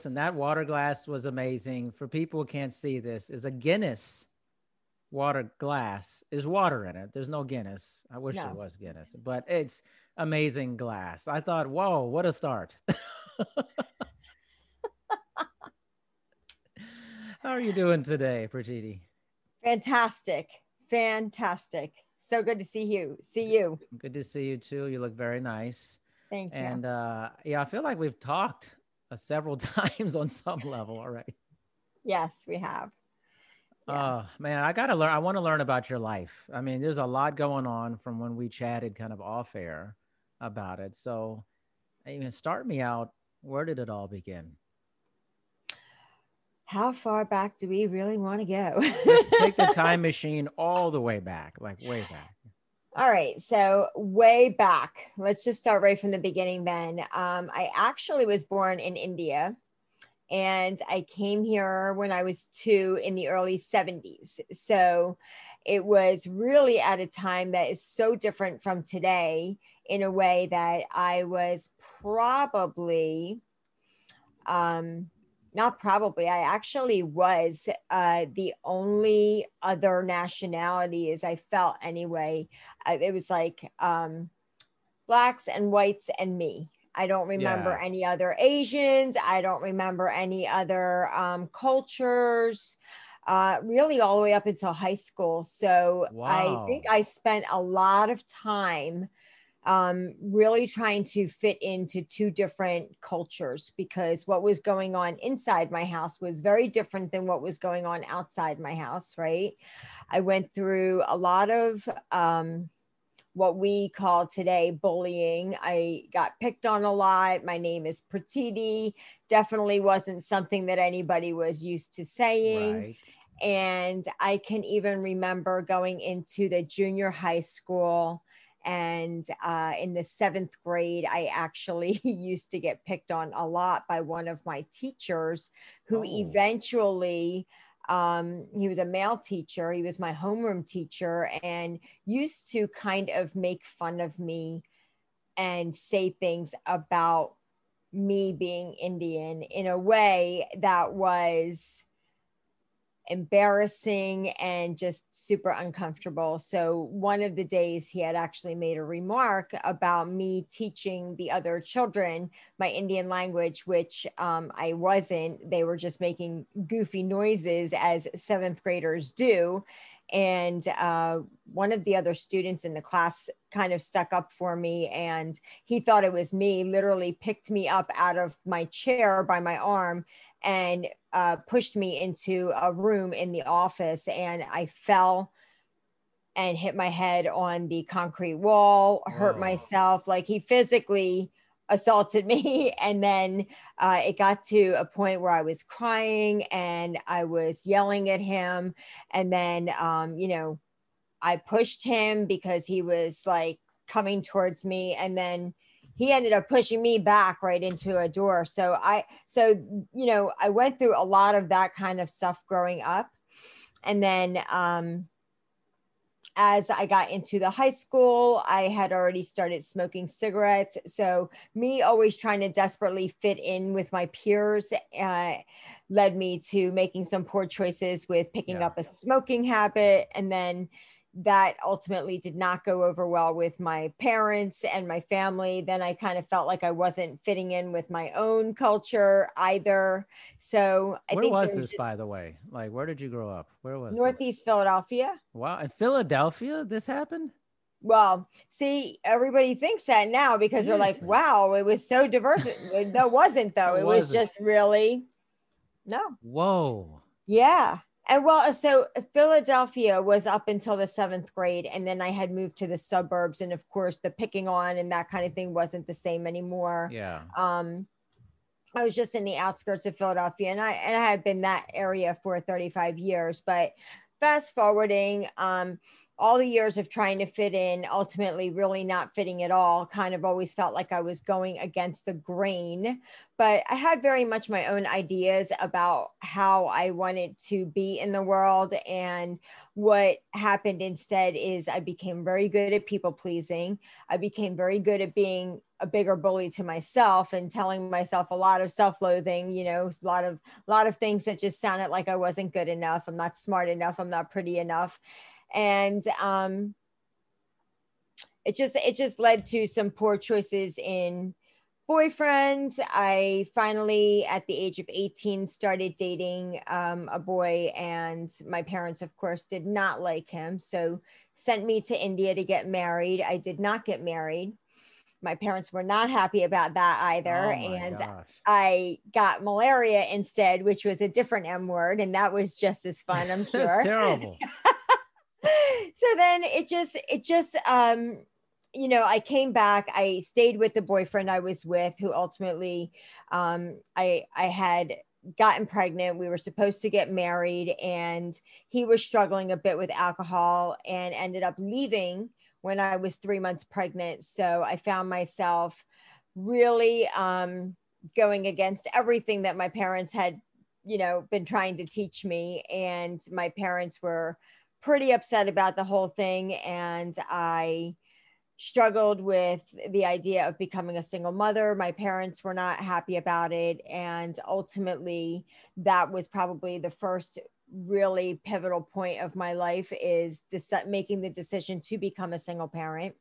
Listen, that water glass was amazing. For people who can't see this, is a Guinness water glass. Is water in it? There's no Guinness. I wish No. there was Guinness, but it's amazing glass. I thought, whoa, what a start. How are you doing today, Prachiti? Fantastic. Fantastic. So good to see you. See you. Good to see you too. You look very nice. Thank you. And uh, yeah, I feel like we've talked uh, several times on some level already. yes, we have. Yeah. Oh man, I gotta learn. I want to learn about your life. I mean, there's a lot going on from when we chatted kind of off air about it. So, mean, start me out. Where did it all begin? How far back do we really want to go? Let's take the time machine all the way back, like way back. All right. So, way back, let's just start right from the beginning then. Um, I actually was born in India and I came here when I was two in the early 70s. So, it was really at a time that is so different from today in a way that I was probably, um, not probably, I actually was uh, the only other nationality, as I felt anyway. I, it was like um, blacks and whites and me. I don't remember Yeah. any other Asians. I don't remember any other um, cultures, uh, really, all the way up until high school. So I think I spent a lot of time um, really trying to fit into two different cultures because what was going on inside my house was very different than what was going on outside my house, right? I went through a lot of um, what we call today bullying. I got picked on a lot. My name is Pratiti. Definitely wasn't something that anybody was used to saying. Right. And I can even remember going into the junior high school. And uh, in the seventh grade, I actually used to get picked on a lot by one of my teachers who Oh. eventually, um, he was a male teacher, he was my homeroom teacher, and used to kind of make fun of me and say things about me being Indian in a way that was embarrassing and just super uncomfortable. So, one of the days he had actually made a remark about me teaching the other children my Indian language, which um, I wasn't. They were just making goofy noises as seventh graders do. And uh, one of the other students in the class kind of stuck up for me, and he thought it was me, literally picked me up out of my chair by my arm and uh, pushed me into a room in the office and I fell and hit my head on the concrete wall, hurt Whoa. myself. Like he physically assaulted me. And then uh, it got to a point where I was crying and I was yelling at him. And then, um, you know, I pushed him because he was like coming towards me. And then he ended up pushing me back right into a door. So I, so, you know, I went through a lot of that kind of stuff growing up. And then, um, as I got into the high school, I had already started smoking cigarettes. So, me always trying to desperately fit in with my peers uh, led me to making some poor choices with picking Yeah. up a smoking habit. And then that ultimately did not go over well with my parents and my family. Then I kind of felt like I wasn't fitting in with my own culture either. So, I Where was this, by the way? Like, where did you grow up? Where was this? Northeast Philadelphia. Wow, in Philadelphia, this happened. Well, see, everybody thinks that now because they're like, wow, it was so diverse. It- no, wasn't though. It It was wasn't. just really, no. Whoa. Yeah. And well, uh, so uh, Philadelphia was up until the seventh grade. And then I had moved to the suburbs. And of course, the picking on and that kind of thing wasn't the same anymore. Yeah. Um, I was just in the outskirts of Philadelphia, and I and I had been that area for 35 years. But fast forwarding, um, all the years of trying to fit in, ultimately really not fitting at all, kind of always felt like I was going against the grain. But I had very much my own ideas about how I wanted to be in the world. And what happened instead is I became very good at people pleasing. I became very good at being a bigger bully to myself and telling myself a lot of self-loathing you know a lot of a lot of things that just sounded like i wasn't good enough. I'm not smart enough. I'm not pretty enough. And um, it just it just led to some poor choices in boyfriends. I finally, at the age of 18, started dating um, a boy, and my parents, of course, did not like him. So sent me to India to get married. I did not get married. My parents were not happy about that either. Oh and gosh. I got malaria instead, which was a different M word. And that was just as fun, I'm sure. That's terrible. so then it just it just um you know i came back i stayed with the boyfriend i was with who ultimately um i i had gotten pregnant. We were supposed to get married and he was struggling a bit with alcohol and ended up leaving when i was 3 months pregnant. So i found myself really um going against everything that my parents had you know been trying to teach me. And my parents were pretty upset about the whole thing. And I struggled with the idea of becoming a single mother. My parents were not happy about it. And ultimately, that was probably the first really pivotal point of my life is making the decision to become a single parent.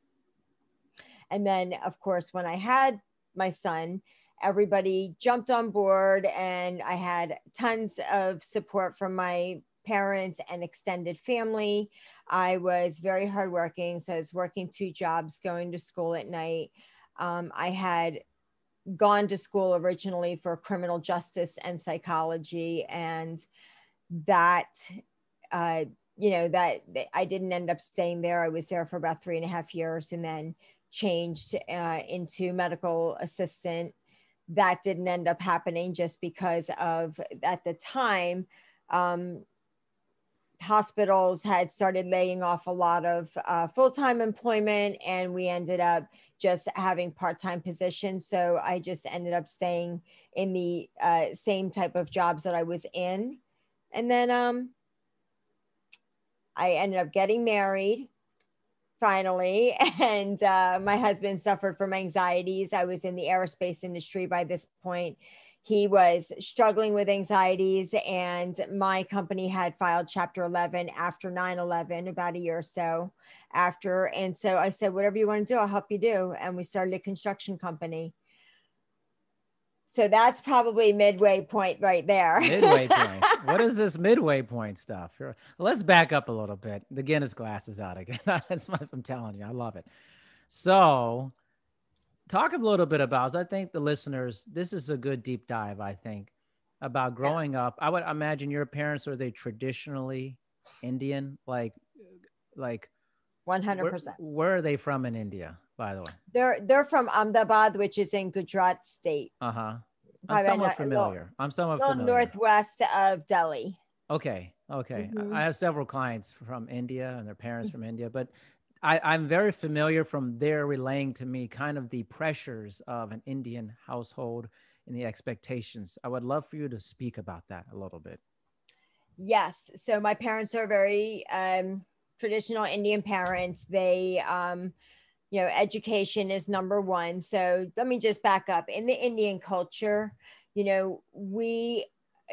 And then, of course, when I had my son, everybody jumped on board and I had tons of support from my parents and extended family. I was very hardworking. So I was working two jobs, going to school at night. Um, I had gone to school originally for criminal justice and psychology. And that, uh, you know, that, I didn't end up staying there. I was there for about three and a half years and then changed uh, into medical assistant. That didn't end up happening just because of, at the time, um, hospitals had started laying off a lot of uh, full-time employment and we ended up just having part-time positions. So i just ended up staying in the uh, same type of jobs that i was in. And then um, i ended up getting married finally. And uh, my husband suffered from anxieties. I was in the aerospace industry by this point he was struggling with anxieties and my company had filed chapter 11 after 9-11 about a year or so after. And so i said whatever you want to do i'll help you do. And we started a construction company. So that's probably midway point right there. Midway point. What is this midway point stuff? Let's back up a little bit. The guinness glass is out again. That's what i'm telling you. I love it. So talk a little bit about. I think the listeners, this is a good deep dive. I think about growing yeah. up. I would imagine your parents are they traditionally Indian, like, like. One hundred percent. Where are they from in India, by the way? They're they're from Ahmedabad, which is in Gujarat state. Uh huh. I'm somewhat familiar. I'm somewhat familiar. Northwest of Delhi. Okay. Okay. Mm-hmm. I have several clients from India and their parents from India, but I, I'm very familiar from their relaying to me kind of the pressures of an Indian household and the expectations. I would love for you to speak about that a little bit. Yes. So my parents are very um, traditional Indian parents. They, um, you know, education is number one. So let me just back up. In the Indian culture, you know, we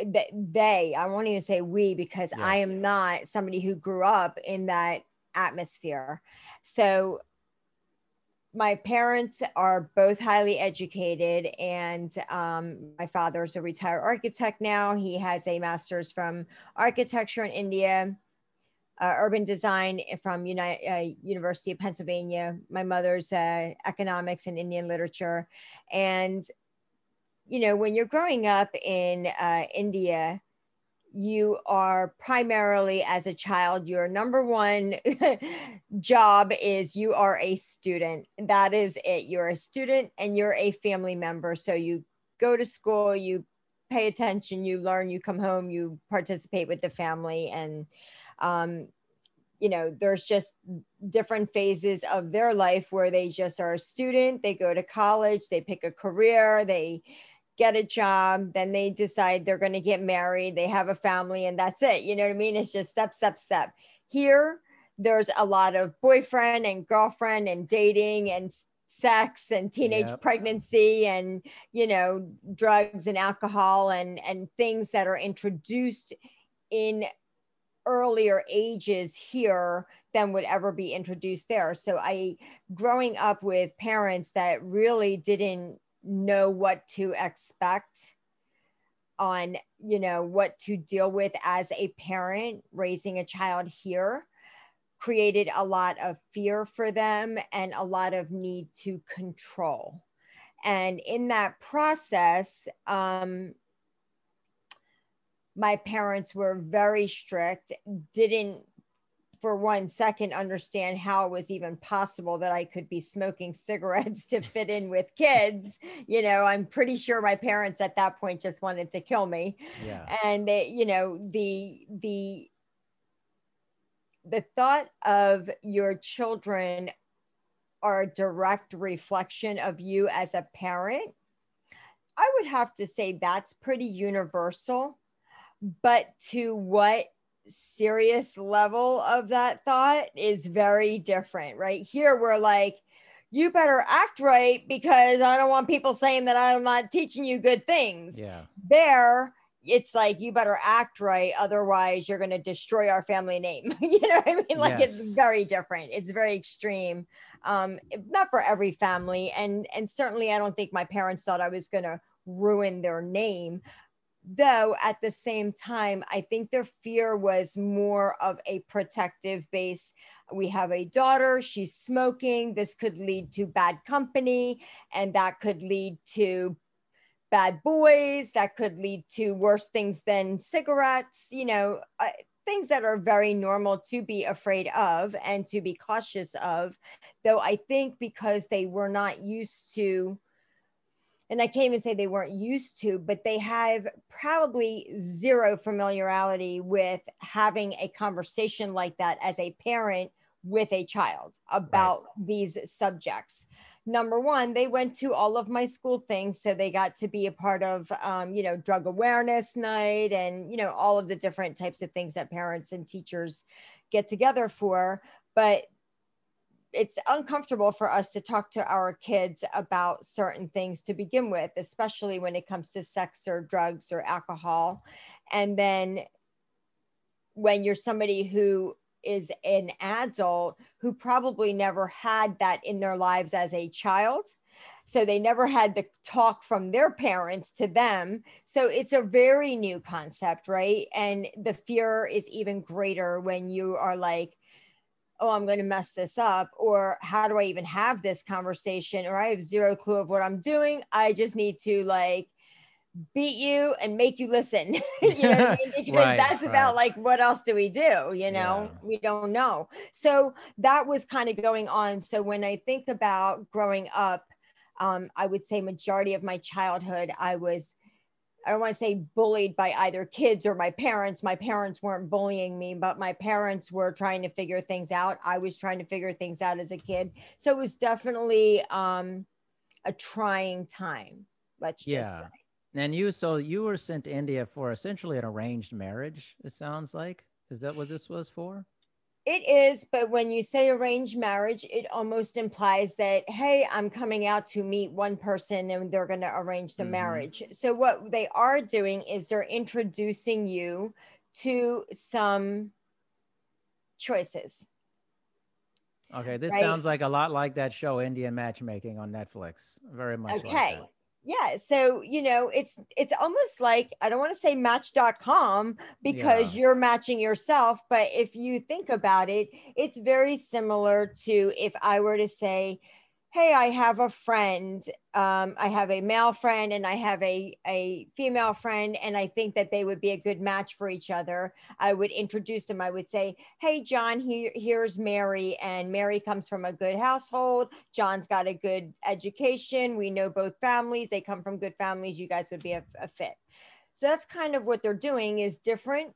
they, I won't even say we because. I am not somebody who grew up in that atmosphere. So my parents are both highly educated and um, my father is a retired architect now. He has a master's from architecture in india uh, urban design from uh, university of pennsylvania. My mother's uh, economics and indian literature. And you know when you're growing up in uh, india you are primarily as a child your number one job is you are a student. That is it. You're a student and you're a family member. So you go to school you pay attention you learn you come home you participate with the family. And um, you know, there's just different phases of their life where they just are a student, they go to college, they pick a career, they get a job, then they decide they're going to get married, they have a family, and that's it. You know what I mean? It's just step, step, step. Here, there's a lot of boyfriend and girlfriend and dating and sex and teenage yep. pregnancy and you know drugs and alcohol and and things that are introduced in earlier ages here than would ever be introduced there so i growing up with parents that really didn't know what to expect on you know what to deal with as a parent raising a child here created a lot of fear for them and a lot of need to control. And in that process um, my parents were very strict didn't for one second understand how it was even possible that I could be smoking cigarettes to fit in with kids. You know, I'm pretty sure my parents at that point just wanted to kill me. Yeah. And they, you know, the the the thought of your children are a direct reflection of you as a parent. I would have to say that's pretty universal. But to what serious level of that thought is very different, right? Here we're like, you better act right because I don't want people saying that I'm not teaching you good things. Yeah. There, it's like you better act right, otherwise you're going to destroy our family name. you know what I mean? Like yes. it's very different. It's very extreme. Um, not for every family, and and certainly I don't think my parents thought I was going to ruin their name, though at the same time i think their fear was more of a protective base. We have a daughter she's smoking this could lead to bad company and that could lead to bad boys that could lead to worse things than cigarettes you know uh, things that are very normal to be afraid of and to be cautious of though i think because they were not used to and I can't even say they weren't used to, but they have probably zero familiarity with having a conversation like that as a parent with a child about right. these subjects. Number one, they went to all of my school things, so they got to be a part of, um, you know, drug awareness night and you know all of the different types of things that parents and teachers get together for. But it's uncomfortable for us to talk to our kids about certain things to begin with, especially when it comes to sex or drugs or alcohol. And then when you're somebody who is an adult who probably never had that in their lives as a child. So they never had the talk from their parents to them. So it's a very new concept, right? And the fear is even greater when you are like, oh, I'm going to mess this up, or how do I even have this conversation, or I have zero clue of what I'm doing. I just need to like beat you and make you listen. you know I mean? Because right, that's right. about like what else do we do? You know, yeah. we don't know. So that was kind of going on. So when I think about growing up, um, I would say majority of my childhood, I was I don't want to say bullied by either kids or my parents. My parents weren't bullying me, but my parents were trying to figure things out. I was trying to figure things out as a kid. So it was definitely um, a trying time. Let's just yeah. say. And you, so you were sent to India for essentially an arranged marriage, it sounds like. Is that what this was for? It is, but when you say arranged marriage, it almost implies that, hey, I'm coming out to meet one person and they're going to arrange the mm-hmm. marriage. So, what they are doing is they're introducing you to some choices. Okay, this right? sounds like a lot like that show Indian Matchmaking on Netflix. Very much. Okay. Like yeah so you know it's it's almost like i don't want to say match.com because yeah. you're matching yourself but if you think about it it's very similar to if i were to say hey i have a friend um, i have a male friend and i have a, a female friend and i think that they would be a good match for each other. I would introduce them. I would say hey john here, here's mary and mary comes from a good household. John's got a good education. We know both families. They come from good families. You guys would be a, a fit. So that's kind of what they're doing is different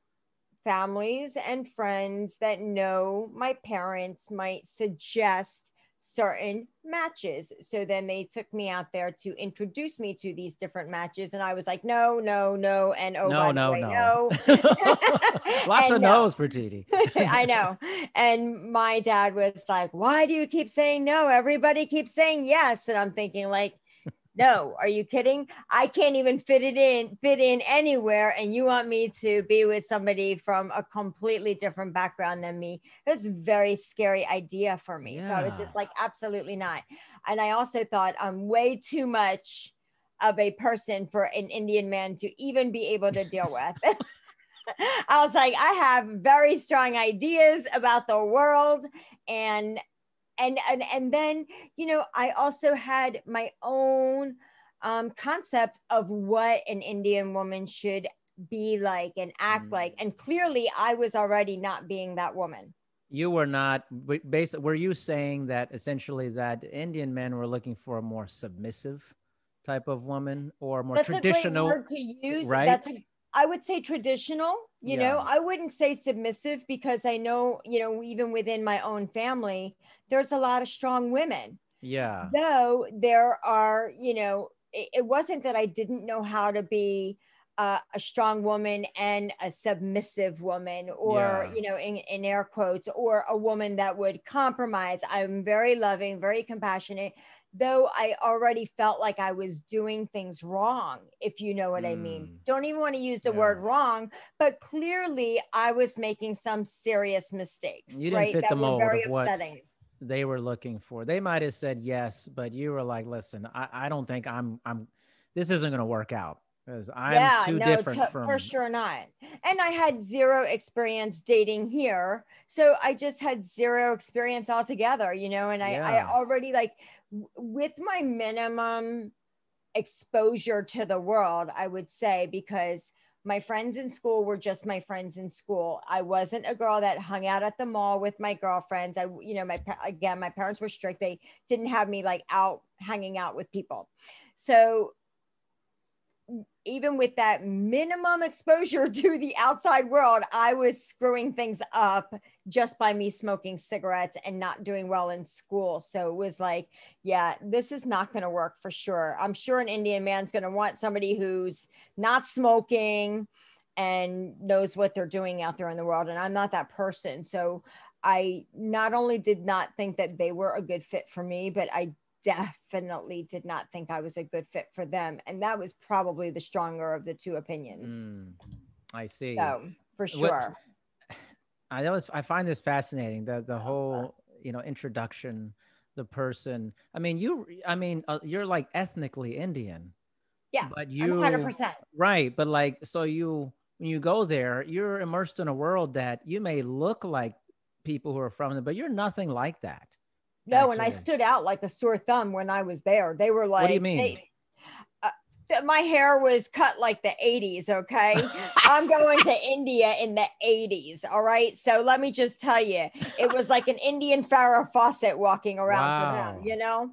families and friends that know my parents might suggest certain matches. So then they took me out there to introduce me to these different matches. And I was like, no, no, no. And oh, no, no, way, no. no. Lots And of no. no's for Titi. I know. And my dad was like, why do you keep saying no? Everybody keeps saying yes. And I'm thinking, like, no, are you kidding? I can't even fit it in, fit in anywhere. And you want me to be with somebody from a completely different background than me? That's a very scary idea for me. So I was just like, absolutely not. And I also thought I'm way too much of a person for an Indian man to even be able to deal with. I was like, I have very strong ideas about the world and and and and then you know i also had my own um concept of what an indian woman should be like and act Mm. like and clearly i was already not being that woman You were not basically. Were you saying that essentially that Indian men were looking for a more submissive type of woman or more that's traditional? a great word to use right? that's a, i would say traditional you know i wouldn't say submissive because i know you know even within my own family there's a lot of strong women Yeah. though there are you know it, it wasn't that i didn't know how to be uh, a strong woman and a submissive woman or Yeah. you know in, in air quotes or a woman that would compromise i'm very loving very compassionate though i already felt like i was doing things wrong if you know what i mean Mm. don't even want to use the Yeah. word wrong but clearly i was making some serious mistakes You didn't right fit that the mold very of what- upsetting They were looking for. They might have said yes, but you were like, "Listen, I, I don't think I'm. I'm. This isn't going to work out because I'm too different to- from." for sure not. And I had zero experience dating here, so I just had zero experience altogether, you know. And I, I already like with my minimum exposure to the world, I would say, because my friends in school were just my friends in school. I wasn't a girl that hung out at the mall with my girlfriends. I, you know, my again, my parents were strict. They didn't have me like out hanging out with people. So even with that minimum exposure to the outside world, I was screwing things up just by me smoking cigarettes and not doing well in school. So it was like, yeah, this is not going to work for sure. I'm sure an Indian man's going to want somebody who's not smoking and knows what they're doing out there in the world. And I'm not that person. So I not only did not think that they were a good fit for me, but I definitely did not think I was a good fit for them. And that was probably the stronger of the two opinions. Mm, I see. So for What- sure. I always I find this fascinating. The the whole you know introduction, the person. I mean, you. I mean, uh, you're like ethnically Indian. Yeah, but you 100%. right. But like, so you when you go there, you're immersed in a world that you may look like people who are from there, but you're nothing like that. No, and I stood out like a sore thumb when I was there. They were like, What do you mean? they- uh, my hair was cut like the 80s. Okay. I'm going to India in the 80s. All right. So let me just tell you, it was like an Indian Farrah Fawcett walking around for them, you know?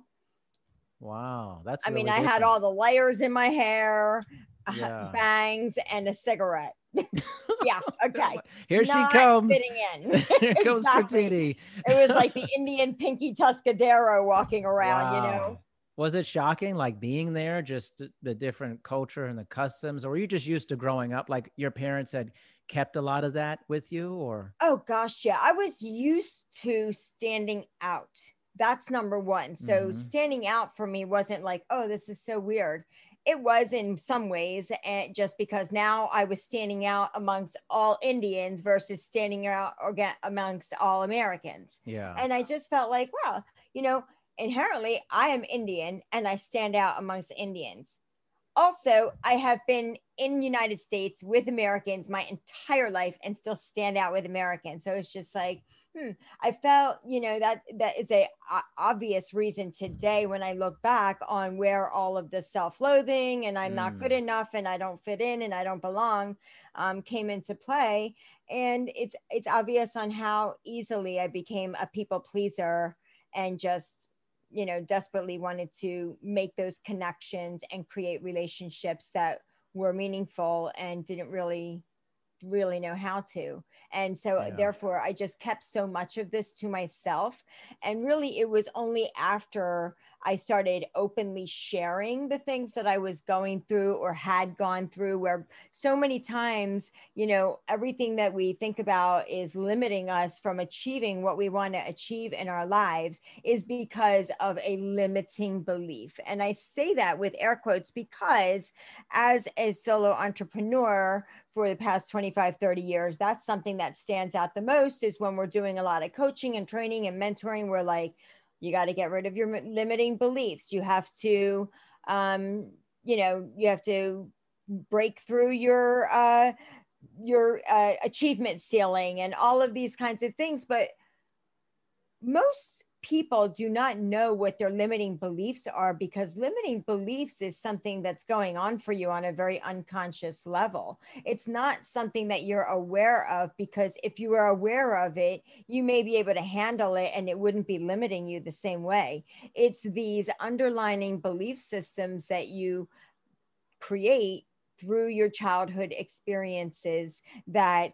Wow, that's. I mean, really I had all the layers in my hair, uh, Yeah. bangs, and a cigarette. yeah. Okay. Here Not she comes. Fitting in. Here goes Exactly. It was like the Indian Pinky Tuscadero walking around, you know? Was it shocking, like being there, just the different culture and the customs, or were you just used to growing up? Like your parents had kept a lot of that with you, or Oh gosh, yeah. I was used to standing out. That's number one. So Mhm. standing out for me wasn't like, oh, this is so weird. It was in some ways, and just because now I was standing out amongst all Indians versus standing out amongst all Americans. yeah, And I just felt like, well, you know, inherently I am Indian and I stand out amongst Indians. Also, I have been in United States with Americans my entire life and still stand out with Americans. So it's just like, hmm, I felt, you know, that that is a obvious reason today when I look back on where all of the self-loathing and I'm not good enough and I don't fit in and I don't belong um, came into play. And it's it's obvious on how easily I became a people pleaser and just you know desperately wanted to make those connections and create relationships that were meaningful and didn't really really know how to. And so, uh, yeah. therefore, I just kept so much of this to myself. And really, it was only after I started openly sharing the things that I was going through or had gone through, where so many times, you know, everything that we think about is limiting us from achieving what we want to achieve in our lives is because of a limiting belief. And I say that with air quotes because as a solo entrepreneur, for the past 25 30 years that's something that stands out the most is when we're doing a lot of coaching and training and mentoring we're like you got to get rid of your limiting beliefs. You have to um, you know you have to break through your uh, your uh, achievement ceiling and all of these kinds of things. But most people do not know what their limiting beliefs are because limiting beliefs is something that's going on for you on a very unconscious level. It's not something that you're aware of because if you were aware of it, you may be able to handle it and it wouldn't be limiting you the same way. It's these underlining belief systems that you create through your childhood experiences that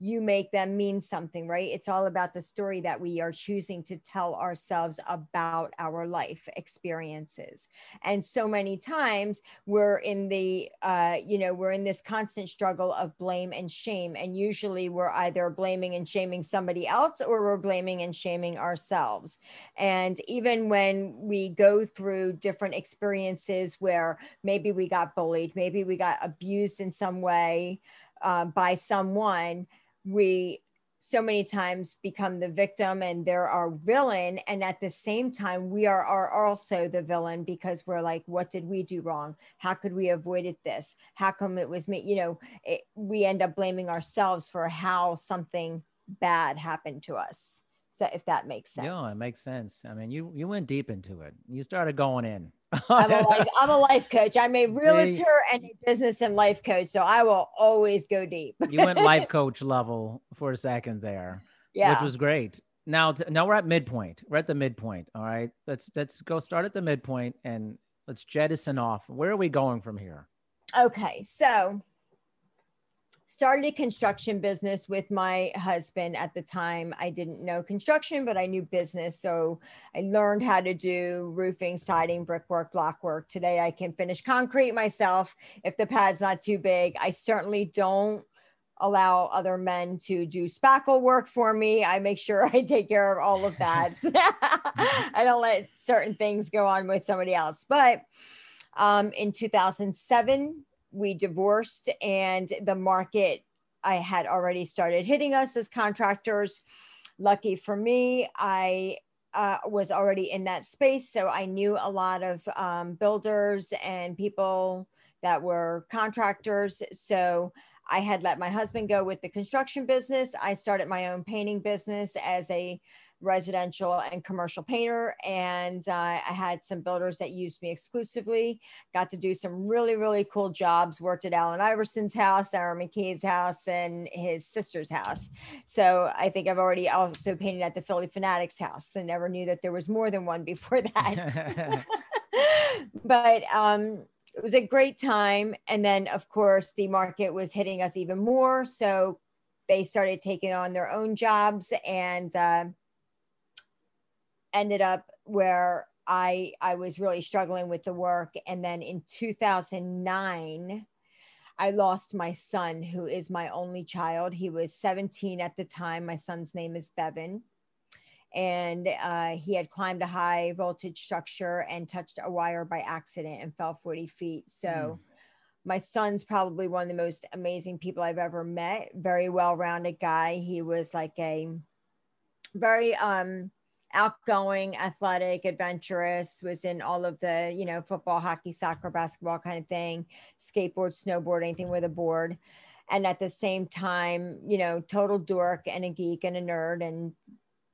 you make them mean something, right? It's all about the story that we are choosing to tell ourselves about our life experiences. And so many times we're in the, uh, you know, we're in this constant struggle of blame and shame. And usually we're either blaming and shaming somebody else or we're blaming and shaming ourselves. And even when we go through different experiences where maybe we got bullied, maybe we got abused in some way uh, by someone, we so many times become the victim and they're our villain. And at the same time we are, are also the villain because we're like what did we do wrong? How could we avoided this? How come it was me? You know it, we end up blaming ourselves for how something bad happened to us so if that makes sense yeah it makes sense i mean you you went deep into it you started going in I'm, a life, I'm a life coach. I'm a realtor and a business and life coach. So I will always go deep. you went life coach level for a second there, yeah. which was great. Now, now we're at midpoint. We're at the midpoint. All right. Let's let's go start at the midpoint and let's jettison off. Where are we going from here? Okay. So started a construction business with my husband at the time. I didn't know construction, but I knew business. So I learned how to do roofing, siding, brickwork, block work. Today I can finish concrete myself if the pad's not too big. I certainly don't allow other men to do spackle work for me. I make sure I take care of all of that. I don't let certain things go on with somebody else. But um, in 2007, we divorced and the market I had already started hitting us as contractors. Lucky for me, I uh, was already in that space. So I knew a lot of um, builders and people that were contractors. So I had let my husband go with the construction business. I started my own painting business as a residential and commercial painter. And uh, I had some builders that used me exclusively. Got to do some really, really cool jobs. Worked at Allen Iverson's house, Aaron McKie's house, and his sister's house. So I think I've already also painted at the Phillie Phanatics house and never knew that there was more than one before that. but um, it was a great time. And then, of course, the market was hitting us even more. So they started taking on their own jobs and uh, ended up where I I was really struggling with the work. And then in 2009, I lost my son, who is my only child. He was 17 at the time. My son's name is Bevan. And uh, he had climbed a high voltage structure and touched a wire by accident and fell 40 feet. So, mm. my son's probably one of the most amazing people I've ever met. Very well rounded guy. He was like a very, um, outgoing, athletic, adventurous, was in all of the, you know, football, hockey, soccer, basketball kind of thing, skateboard, snowboard, anything with a board. And at the same time, you know, total dork and a geek and a nerd and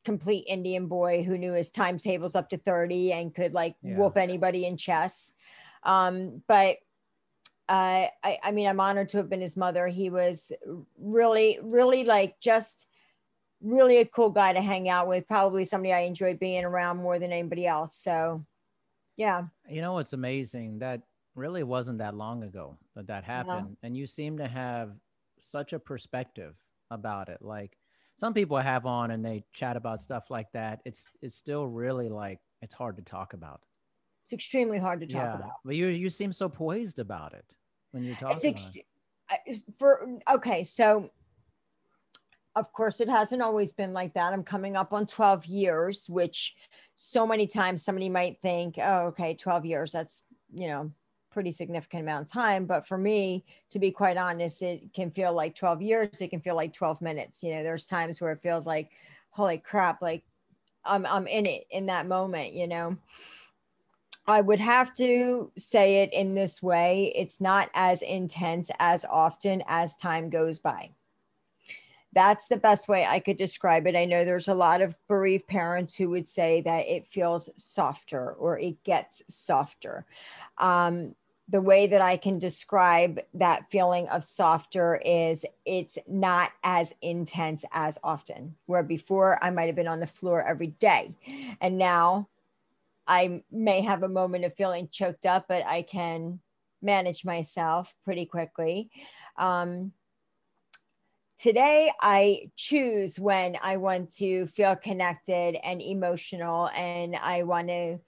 complete Indian boy who knew his times tables up to 30 and could like yeah. whoop anybody in chess. Um, but uh, I, I mean, I'm honored to have been his mother. He was really, really like just really a cool guy to hang out with. Probably somebody I enjoyed being around more than anybody else. So, yeah. You know what's amazing? That really wasn't that long ago that that happened, yeah. and you seem to have such a perspective about it. Like some people have on and they chat about stuff like that. It's it's still really like it's hard to talk about. It's extremely hard to talk yeah, about. But you you seem so poised about it when you're talking. It's ex- for okay, so of course it hasn't always been like that. I'm coming up on 12 years, which so many times somebody might think, oh, okay, 12 years, that's you know pretty significant amount of time. But for me, to be quite honest, it can feel like 12 years. It can feel like 12 minutes. You know, there's times where it feels like, holy crap, like I'm, I'm in it in that moment, you know. I would have to say it in this way. It's not as intense as often as time goes by. That's the best way I could describe it. I know there's a lot of bereaved parents who would say that it feels softer or it gets softer. Um, the way that I can describe that feeling of softer is it's not as intense as often. Where before I might have been on the floor every day. And now I may have a moment of feeling choked up, but I can manage myself pretty quickly. Um, today, I choose when I want to feel connected and emotional, and I want to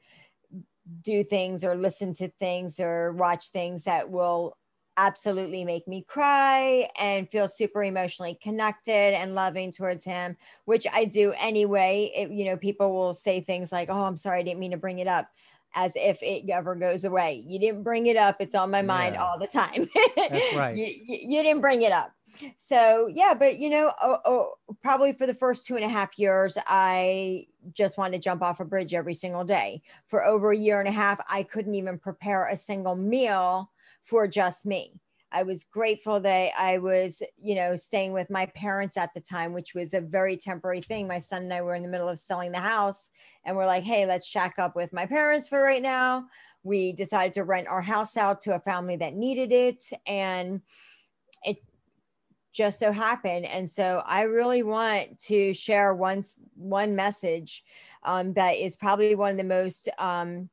do things or listen to things or watch things that will absolutely make me cry and feel super emotionally connected and loving towards him which i do anyway. It, you know people will say things like oh i'm sorry i didn't mean to bring it up as if it ever goes away. You didn't bring it up. It's on my mind yeah. all the time. That's right. You, you, you didn't bring it up so yeah but you know oh, oh, probably for the first two and a half years i just wanted to jump off a bridge every single day for over a year and a half i couldn't even prepare a single meal for just me. I was grateful that I was, you know, staying with my parents at the time, which was a very temporary thing. My son and I were in the middle of selling the house and we're like, hey, let's shack up with my parents for right now. We decided to rent our house out to a family that needed it. And just so happened. And so I really want to share one, one message um, that is probably one of the most um,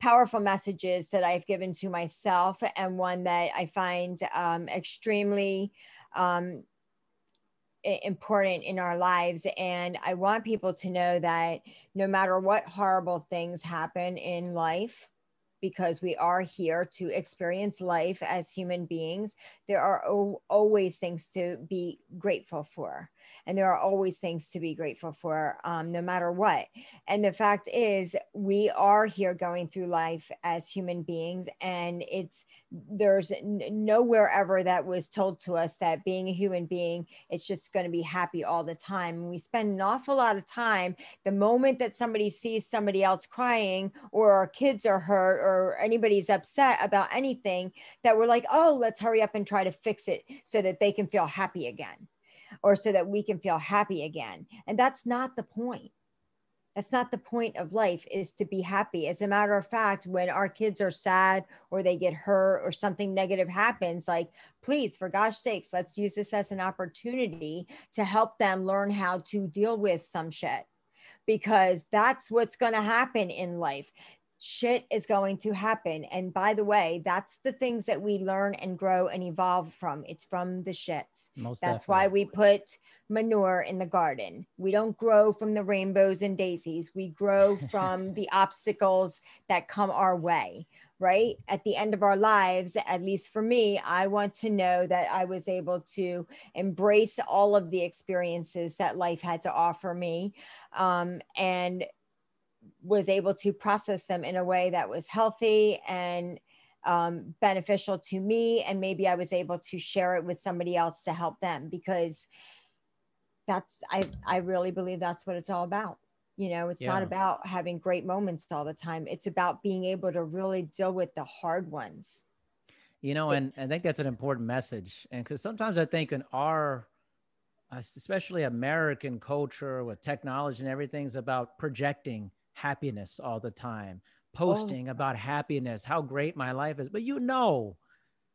powerful messages that I've given to myself, and one that I find um, extremely um, important in our lives. And I want people to know that no matter what horrible things happen in life, because we are here to experience life as human beings, there are always things to be grateful for and there are always things to be grateful for um, no matter what. And the fact is we are here going through life as human beings and it's there's nowhere ever that was told to us that being a human being it's just going to be happy all the time. And we spend an awful lot of time the moment that somebody sees somebody else crying or our kids are hurt or anybody's upset about anything that we're like oh let's hurry up and try to fix it so that they can feel happy again or so that we can feel happy again. And that's not the point. That's not the point of life is to be happy. As a matter of fact, when our kids are sad or they get hurt or something negative happens, like, please, for gosh sakes, let's use this as an opportunity to help them learn how to deal with some shit because that's what's going to happen in life shit is going to happen. And by the way, that's the things that we learn and grow and evolve from. It's from the shit. Most that's definitely. why we put manure in the garden. We don't grow from the rainbows and daisies. We grow from the obstacles that come our way. Right at the end of our lives, at least for me, I want to know that I was able to embrace all of the experiences that life had to offer me um, and was able to process them in a way that was healthy and um, beneficial to me and maybe i was able to share it with somebody else to help them because that's i i really believe that's what it's all about. You know it's yeah. not about having great moments all the time. It's about being able to really deal with the hard ones. You know and i think that's an important message and because sometimes i think in our especially american culture with technology and everything's about projecting happiness all the time, oh. posting oh. about happiness, how great my life is. But you know,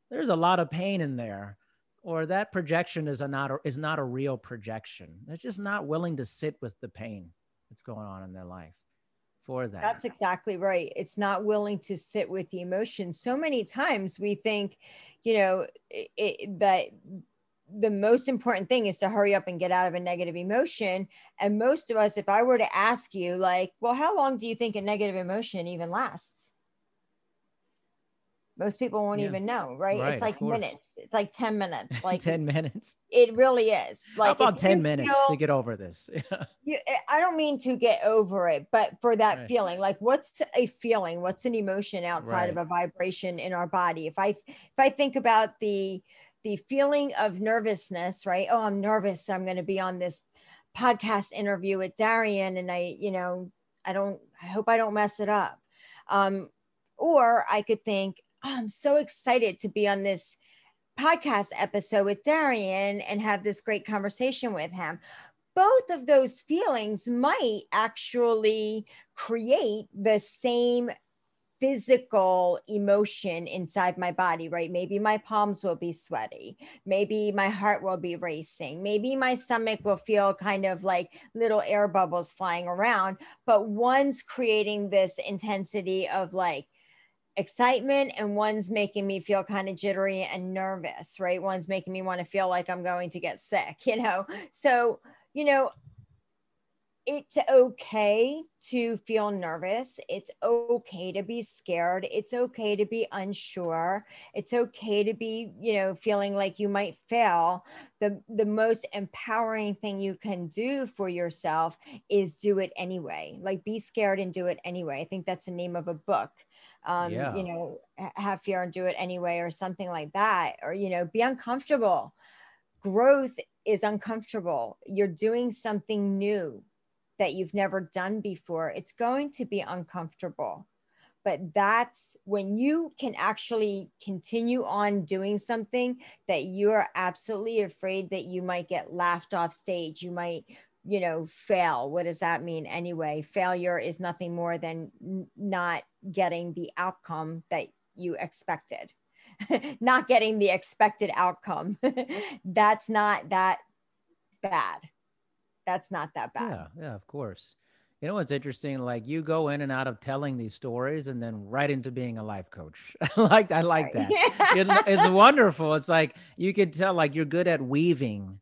there's a lot of pain in there, or that projection is a not a, is not a real projection. They're just not willing to sit with the pain that's going on in their life for that. That's exactly right. It's not willing to sit with the emotion. So many times we think, you know, it, it, that the most important thing is to hurry up and get out of a negative emotion. And most of us, if I were to ask you, like, well, how long do you think a negative emotion even lasts? most people won't yeah. even know right? right? it's like minutes it's like 10 minutes like 10 minutes it really is like How about 10 minutes feel, to get over this you, eh, i don't mean to get over it but for that right. feeling like what's a feeling what's an emotion outside right. of a vibration in our body if i if i think about the the feeling of nervousness right? Oh i'm nervous. I'm going to be on this podcast interview with darian and i you know i don't i hope i don't mess it up. Um or i could think oh, I'm so excited to be on this podcast episode with Darian and have this great conversation with him. Both of those feelings might actually create the same physical emotion inside my body, right? Maybe my palms will be sweaty. Maybe my heart will be racing. Maybe my stomach will feel kind of like little air bubbles flying around. But one's creating this intensity of like, excitement and one's making me feel kind of jittery and nervous, right? One's making me want to feel like I'm going to get sick, you know? So, you know, it's okay to feel nervous. It's okay to be scared. It's okay to be unsure. It's okay to be, you know, feeling like you might fail. The the most empowering thing you can do for yourself is do it anyway. Like be scared and do it anyway. I think that's the name of a book um, yeah. you know, have fear and do it anyway, or something like that, or, you know, be uncomfortable. Growth is uncomfortable. You're doing something new that you've never done before. It's going to be uncomfortable. But that's when you can actually continue on doing something that you are absolutely afraid that you might get laughed off stage. You might you know, fail. What does that mean anyway? Failure is nothing more than not getting the outcome that you expected, not getting the expected outcome. That's not that bad. That's not that bad. Yeah, yeah, of course. You know what's interesting? Like you go in and out of telling these stories, and then right into being a life coach. like I like that. Yeah. It, it's wonderful. It's like you can tell, like you're good at weaving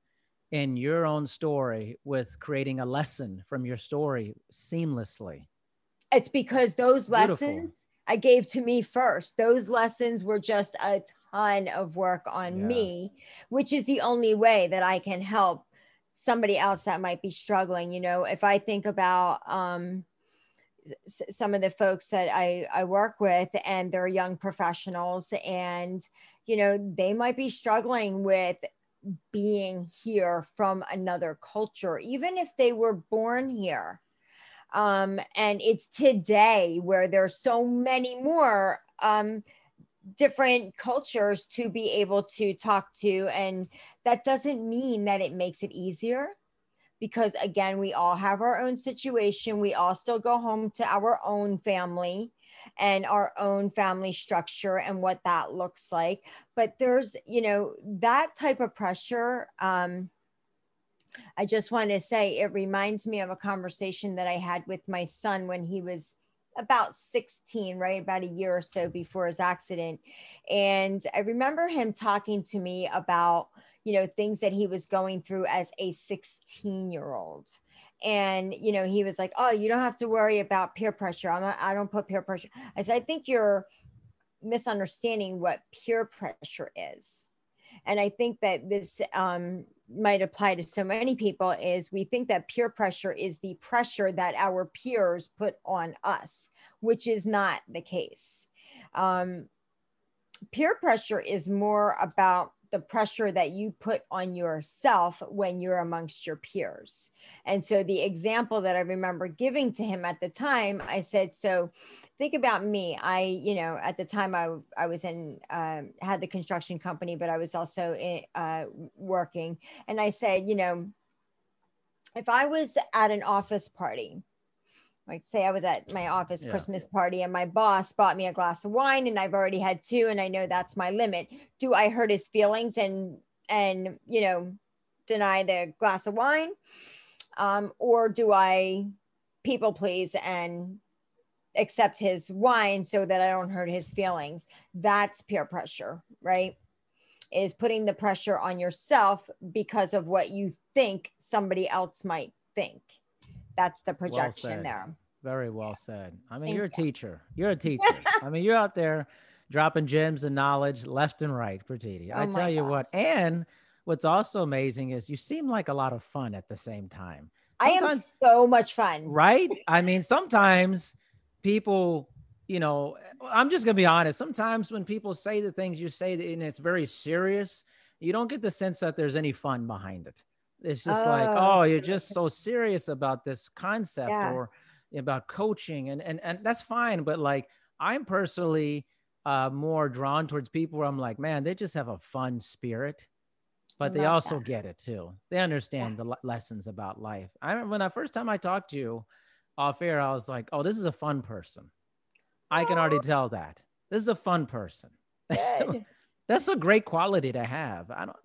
in your own story with creating a lesson from your story seamlessly? It's because those Beautiful. lessons I gave to me first. Those lessons were just a ton of work on yeah. me, which is the only way that I can help somebody else that might be struggling. You know, if I think about, um, some of the folks that I, I work with and they're young professionals and you know they might be struggling with being here from another culture, even if they were born here. Um, and it's today where there's so many more um, different cultures to be able to talk to. And that doesn't mean that it makes it easier because again we all have our own situation we all still go home to our own family and our own family structure and what that looks like. But there's, you know, that type of pressure. Um, I just want to say it reminds me of a conversation that I had with my son when he was about 16, right? About a year or so before his accident. And I remember him talking to me about, you know, things that he was going through as a 16 year old and you know he was like oh you don't have to worry about peer pressure i'm not, i don't put peer pressure i said i think you're misunderstanding what peer pressure is and i think that this um, might apply to so many people is we think that peer pressure is the pressure that our peers put on us which is not the case. Um, peer pressure is more about the pressure that you put on yourself when you're amongst your peers. And so the example that I remember giving to him at the time, I said, so think about me. I, you know, at the time I, I was in, um, had the construction company, but I was also in, uh, working. And I said, you know, if I was at an office party like say I was at my office yeah. Christmas party and my boss bought me a glass of wine and I've already had two and I know that's my limit. Do I hurt his feelings and and you know deny the glass of wine? Um, or do I people please and accept his wine so that I don't hurt his feelings? That's peer pressure, right? is putting the pressure on yourself because of what you think somebody else might think. That's the projection well there. Very well said. I mean, Thank you're a you. teacher. You're a teacher. I mean, you're out there dropping gems and knowledge left and right, Pratiti. Oh I Oh my tell you what. And what's also amazing is you seem like a lot of fun at the same time. I am so much fun. right? I mean, sometimes people, you know, I'm just gonna be honest. Sometimes when people say the things you say and it's very serious, you don't get the sense that there's any fun behind it. It's just like, Oh, oh, you're just so serious about this concept Yeah. or about coaching, and and and that's fine. But like, I'm personally uh, more drawn towards people where I'm like, man, they just have a fun spirit but they also that. get it too. They understand the le- lessons about life. I remember when the first time I talked to you off air, I was like, "Oh, this is a fun person." I can already tell that this is a fun person. That's a great quality to have. I don't.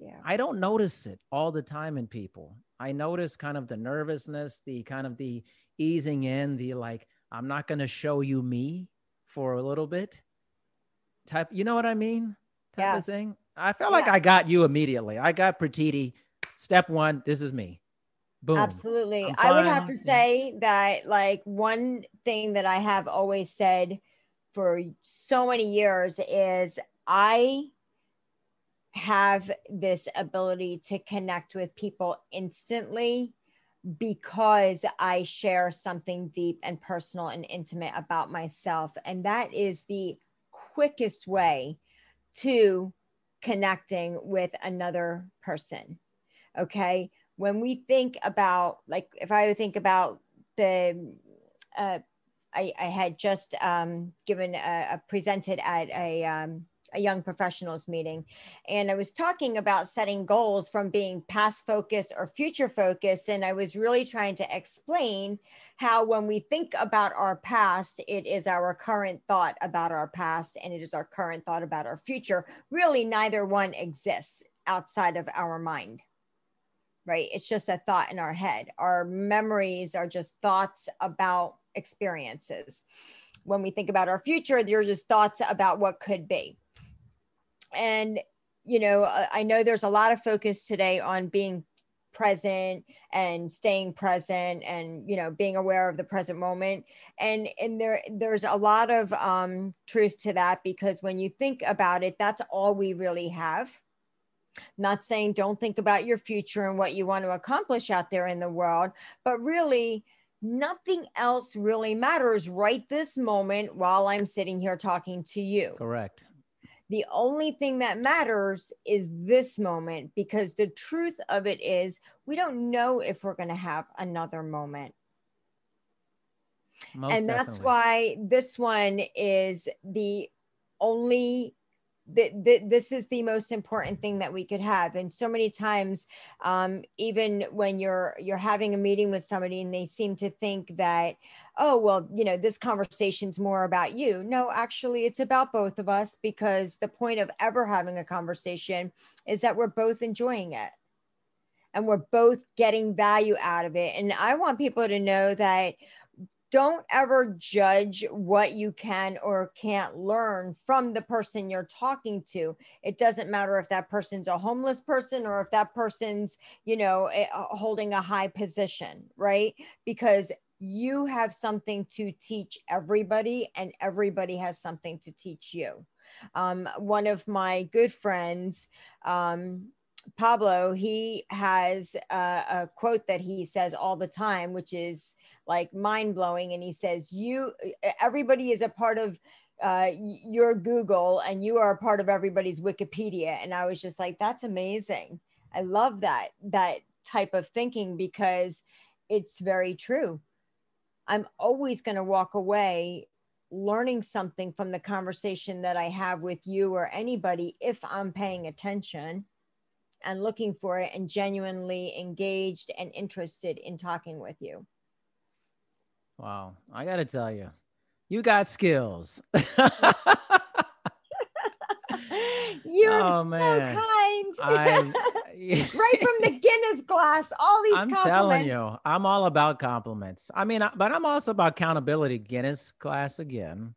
You. I don't notice it all the time in people. I notice kind of the nervousness, the kind of the easing in, the like, I'm not going to show you me for a little bit type. You know what I mean? Type Yes. of thing. I felt like I got you immediately. I got Pratiti. Step one, this is me. Boom. Absolutely. I'm would have to say that, like, one thing that I have always said for so many years is I have this ability to connect with people instantly because I share something deep and personal and intimate about myself. And that is the quickest way to connecting with another person. Okay. When we think about, like, if I think about the, uh, I, I had just um, given a, a presented at a um, a young professionals meeting, and I was talking about setting goals from being past focused or future focused, and I was really trying to explain how when we think about our past, it is our current thought about our past, and it is our current thought about our future. Really, neither one exists outside of our mind right? It's just a thought in our head. Our memories are just thoughts about experiences. When we think about our future, they're just thoughts about what could be. And, you know, I know there's a lot of focus today on being present and staying present and you know being aware of the present moment and and there there's a lot of um truth to that because when you think about it that's all we really have not saying don't think about your future and what you want to accomplish out there in the world, but really nothing else really matters right this moment while I'm sitting here talking to you. Correct. The only thing that matters is this moment because the truth of it is we don't know if we're going to have another moment. Most and that's definitely. why this one is the only th- th- this is the most important thing that we could have and so many times um, even when you're you're having a meeting with somebody and they seem to think that oh well you know this conversation's more about you no actually it's about both of us because the point of ever having a conversation is that we're both enjoying it and we're both getting value out of it and i want people to know that don't ever judge what you can or can't learn from the person you're talking to. It doesn't matter if that person's a homeless person or if that person's, you know, eh, holding a high position, right? Because you have something to teach everybody and everybody has something to teach you. Um, one of my good friends, um, Pablo, he has a, a quote that he says all the time, which is like mind blowing. And he says, "You, everybody is a part of uh, your Google, and you are a part of everybody's Wikipedia." And I was just like, "That's amazing. I love that that type of thinking because it's very true. I'm always going to walk away." learning something from the conversation that I have with you or anybody if I'm paying attention and looking for it and genuinely engaged and interested in talking with you. Wow. I got to tell you, you got skills. You're Oh, so man. kind. I, right from the Guinness glass, all these I'm telling you, I'm all about compliments. I mean, but I'm also about accountability. Guinness glass again.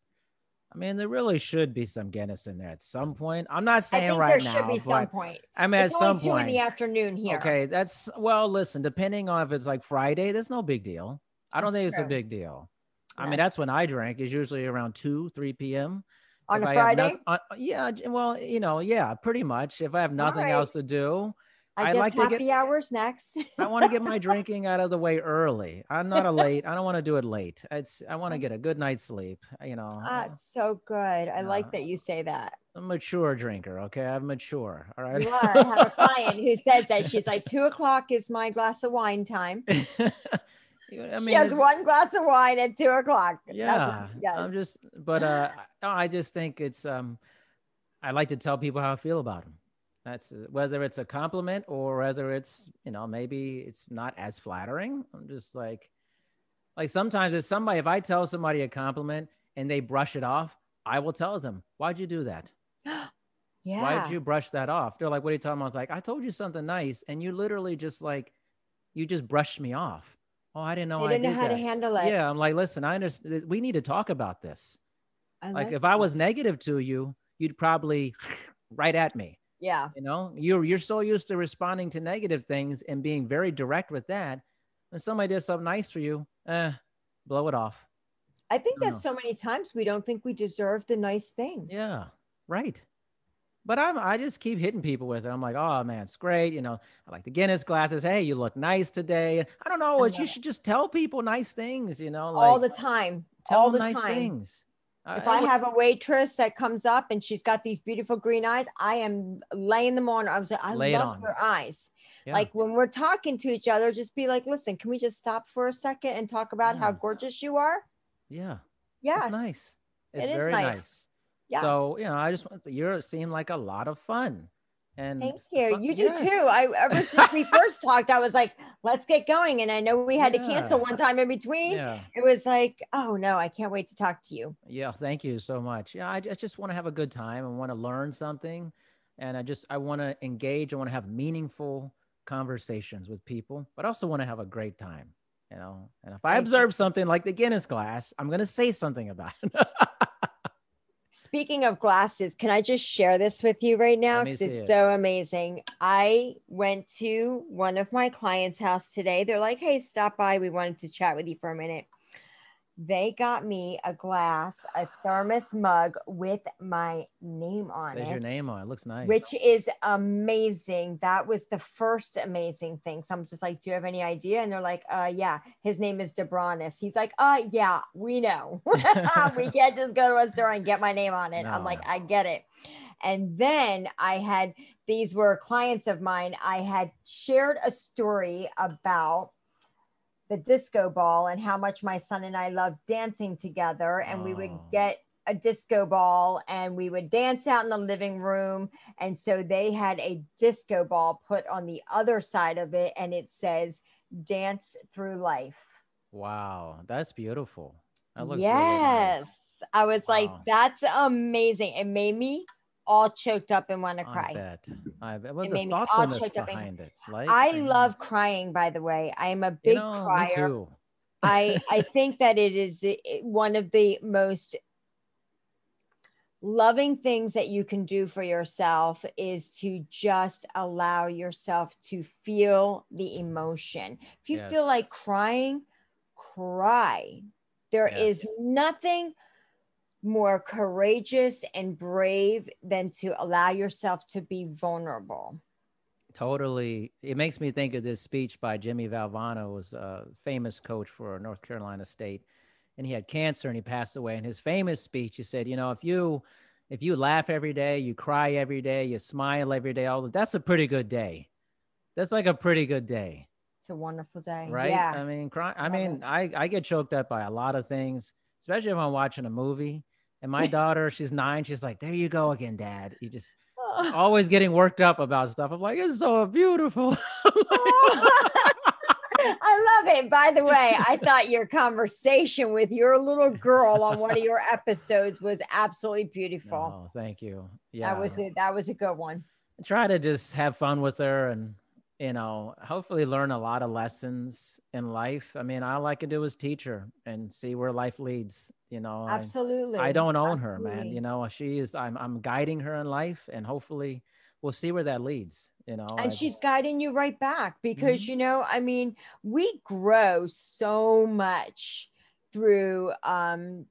I mean, there really should be some Guinness in there at some point. I'm not saying right there now, There should be some point. I mean, It's at some two in the afternoon here. Okay, that's well. Listen, depending on if it's like Friday, that's no big deal. I don't That's think it's a big deal. I mean, That's that's when I drink. Is usually around two, three p.m. on If a I Friday. noth- uh, yeah, well, you know, yeah, pretty much. If I have nothing right. else to do, I, I guess like to happy get- hours next. I want to get my drinking out of the way early. I'm not a late. I don't want to do it late. It's I want to get a good night's sleep. You know, Ah, it's so good. I No. like that you say that. A mature drinker. Okay, I'm mature. All right. You are. I have a client who says that she's like two o'clock is my glass of wine time. I she has one glass of wine at two o'clock. That's yeah i'm just but uh i just think it's um i like to tell people how i feel about them that's whether it's a compliment or whether it's you know maybe it's not as flattering. I'm just like like sometimes if somebody if i tell somebody a compliment and they brush it off i will tell them why'd you do that? Yeah. why'd you brush that off? They're like what are you talking about? I was like i told you something nice and you literally just like you just brushed me off oh i didn't know I didn't know did how that. to handle it. yeah i'm like listen i understand we need to talk about this I like if. I was negative to you, you'd probably right at me. yeah. You know, you're you're so used to responding to negative things and being very direct with that. When somebody does something nice for you, eh, blow it off. I think No. that so many times we don't think we deserve the nice things. Yeah, right. But I'm I just keep hitting people with it. I'm like, oh man, it's great. You know, I like the Guinness glasses. Hey, you look nice today. I don't know. I you should just tell people nice things. You know, like all the time. tell all them the nice time. things. If I I have a waitress that comes up and she's got these beautiful green eyes, I am laying them on. I was like, I Lay love her eyes. yeah. Like when we're talking to each other, just be like, listen, can we just stop for a second and talk about how gorgeous you are? yeah, Yes. it's nice. It's It is very nice. nice. Yes. So you know, I just want to, you seem like a lot of fun, and Thank you. fun- You do yes. too. I ever since we first talked, I was like, let's get going. And I know we had to cancel one time in between. Yeah, It was like, oh no, I can't wait to talk to you. yeah. Thank you so much. Yeah, I, I just want to have a good time. I want to learn something, and I just I want to engage. I want to have meaningful conversations with people, but I also want to have a great time. You know, and if I Thank you. observe something like the Guinness glass, I'm gonna say something about it. Speaking of glasses, can I just share this with you right now? Because it's it. so amazing. I went to one of my clients' house today. They're like, hey, stop by. We wanted to chat with you for a minute. They got me a glass, a thermos mug with my name on Says it. your name on it. Looks nice. Which is amazing. That was the first amazing thing. So I'm just like, Do you have any idea? And they're like, uh yeah, his name is Debranis. He's like, uh yeah, we know. we can't just go to a store and get my name on it. I'm like, I get it. And then I had these were clients of mine. I had shared a story about the disco ball and how much my son and I loved dancing together. And we would Oh. get a disco ball and we would dance out in the living room. And so they had a disco ball put on the other side of it and it says, Dance through life. wow, that's beautiful. That looks yes. really nice. I was like, that's amazing. It made me all choked up and want to I cry. bet. I bet. What It made me all choked up and- behind it? Like I love crying, by the way. I am a you big know, me crier. too. I I think that it is i- i- one of the most loving things that you can do for yourself is to just allow yourself to feel the emotion. If you feel like crying, cry. There is Yes. nothing more courageous and brave than to allow yourself to be vulnerable. Totally. It makes me think of this speech by Jimmy Valvano, who was a famous coach for North Carolina State. And he had cancer and he passed away. And his famous speech, he said, you know, if you if you laugh every day, you cry every day, you smile every day, all that's a pretty good day. That's like a pretty good day. It's a wonderful day. right? Yeah. I mean, cry. I mean. I I get choked up by a lot of things, especially if I'm watching a movie. And my daughter, she's nine. She's like, "There you go again, Dad." You just oh. always getting worked up about stuff. I'm like, "It's so beautiful." I love it. By the way, I thought your conversation with your little girl on one of your episodes was absolutely beautiful. oh, thank you. Yeah, That was a, that was a good one. I try to just have fun with her, and you know, hopefully learn a lot of lessons in life. I mean, all I can do is teach her and see where life leads. You know, absolutely. I, I don't own absolutely. her, man. You know, she is. I'm I'm guiding her in life, and hopefully, we'll see where that leads. You know, and I she's just... guiding you right back because mm-hmm. you know, I mean, we grow so much through um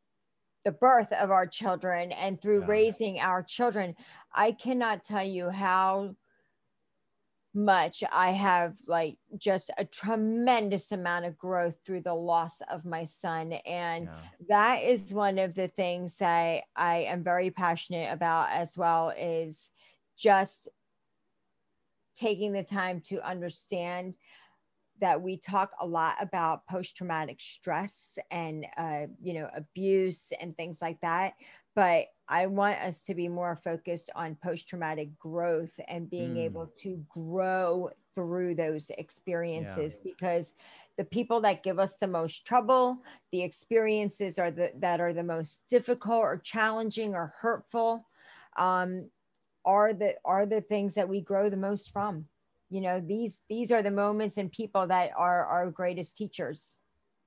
the birth of our children and through yeah. raising our children. I cannot tell you how much I have like just a tremendous amount of growth through the loss of my son. And yeah. that is one of the things I, I am very passionate about as well is just taking the time to understand that we talk a lot about post-traumatic stress and uh, you know abuse and things like that but I want us to be more focused on post traumatic growth and being mm. able to grow through those experiences yeah. because the people that give us the most trouble, the experiences are the that are the most difficult or challenging or hurtful, um, are the are the things that we grow the most from. You know, these these are the moments and people that are our greatest teachers.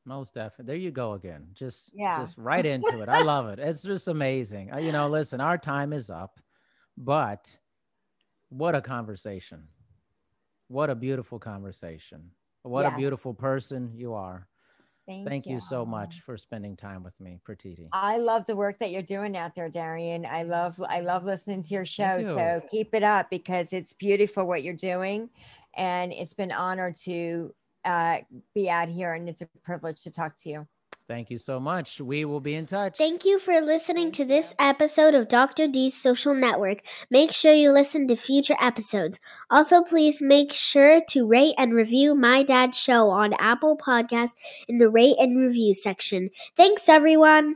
Most definitely. There you go again. Just yeah. just right into it. I love it. It's just amazing. Uh, you know, listen, our time is up, but what a conversation. What a beautiful conversation. What yes. a beautiful person you are. Thank, Thank you. you. so much for spending time with me, Pratiti. I love the work that you're doing out there, Darian. I love I love listening to your show. You. So keep it up because it's beautiful what you're doing. And it's been an honor to uh, be out here, and it's a privilege to talk to you. Thank you so much. We will be in touch. Thank you for listening to this episode of Dr. D's Social Network. Make sure you listen to future episodes. Also, please make sure to rate and review My Dad's Show on Apple Podcasts in the rate and review section. Thanks, everyone.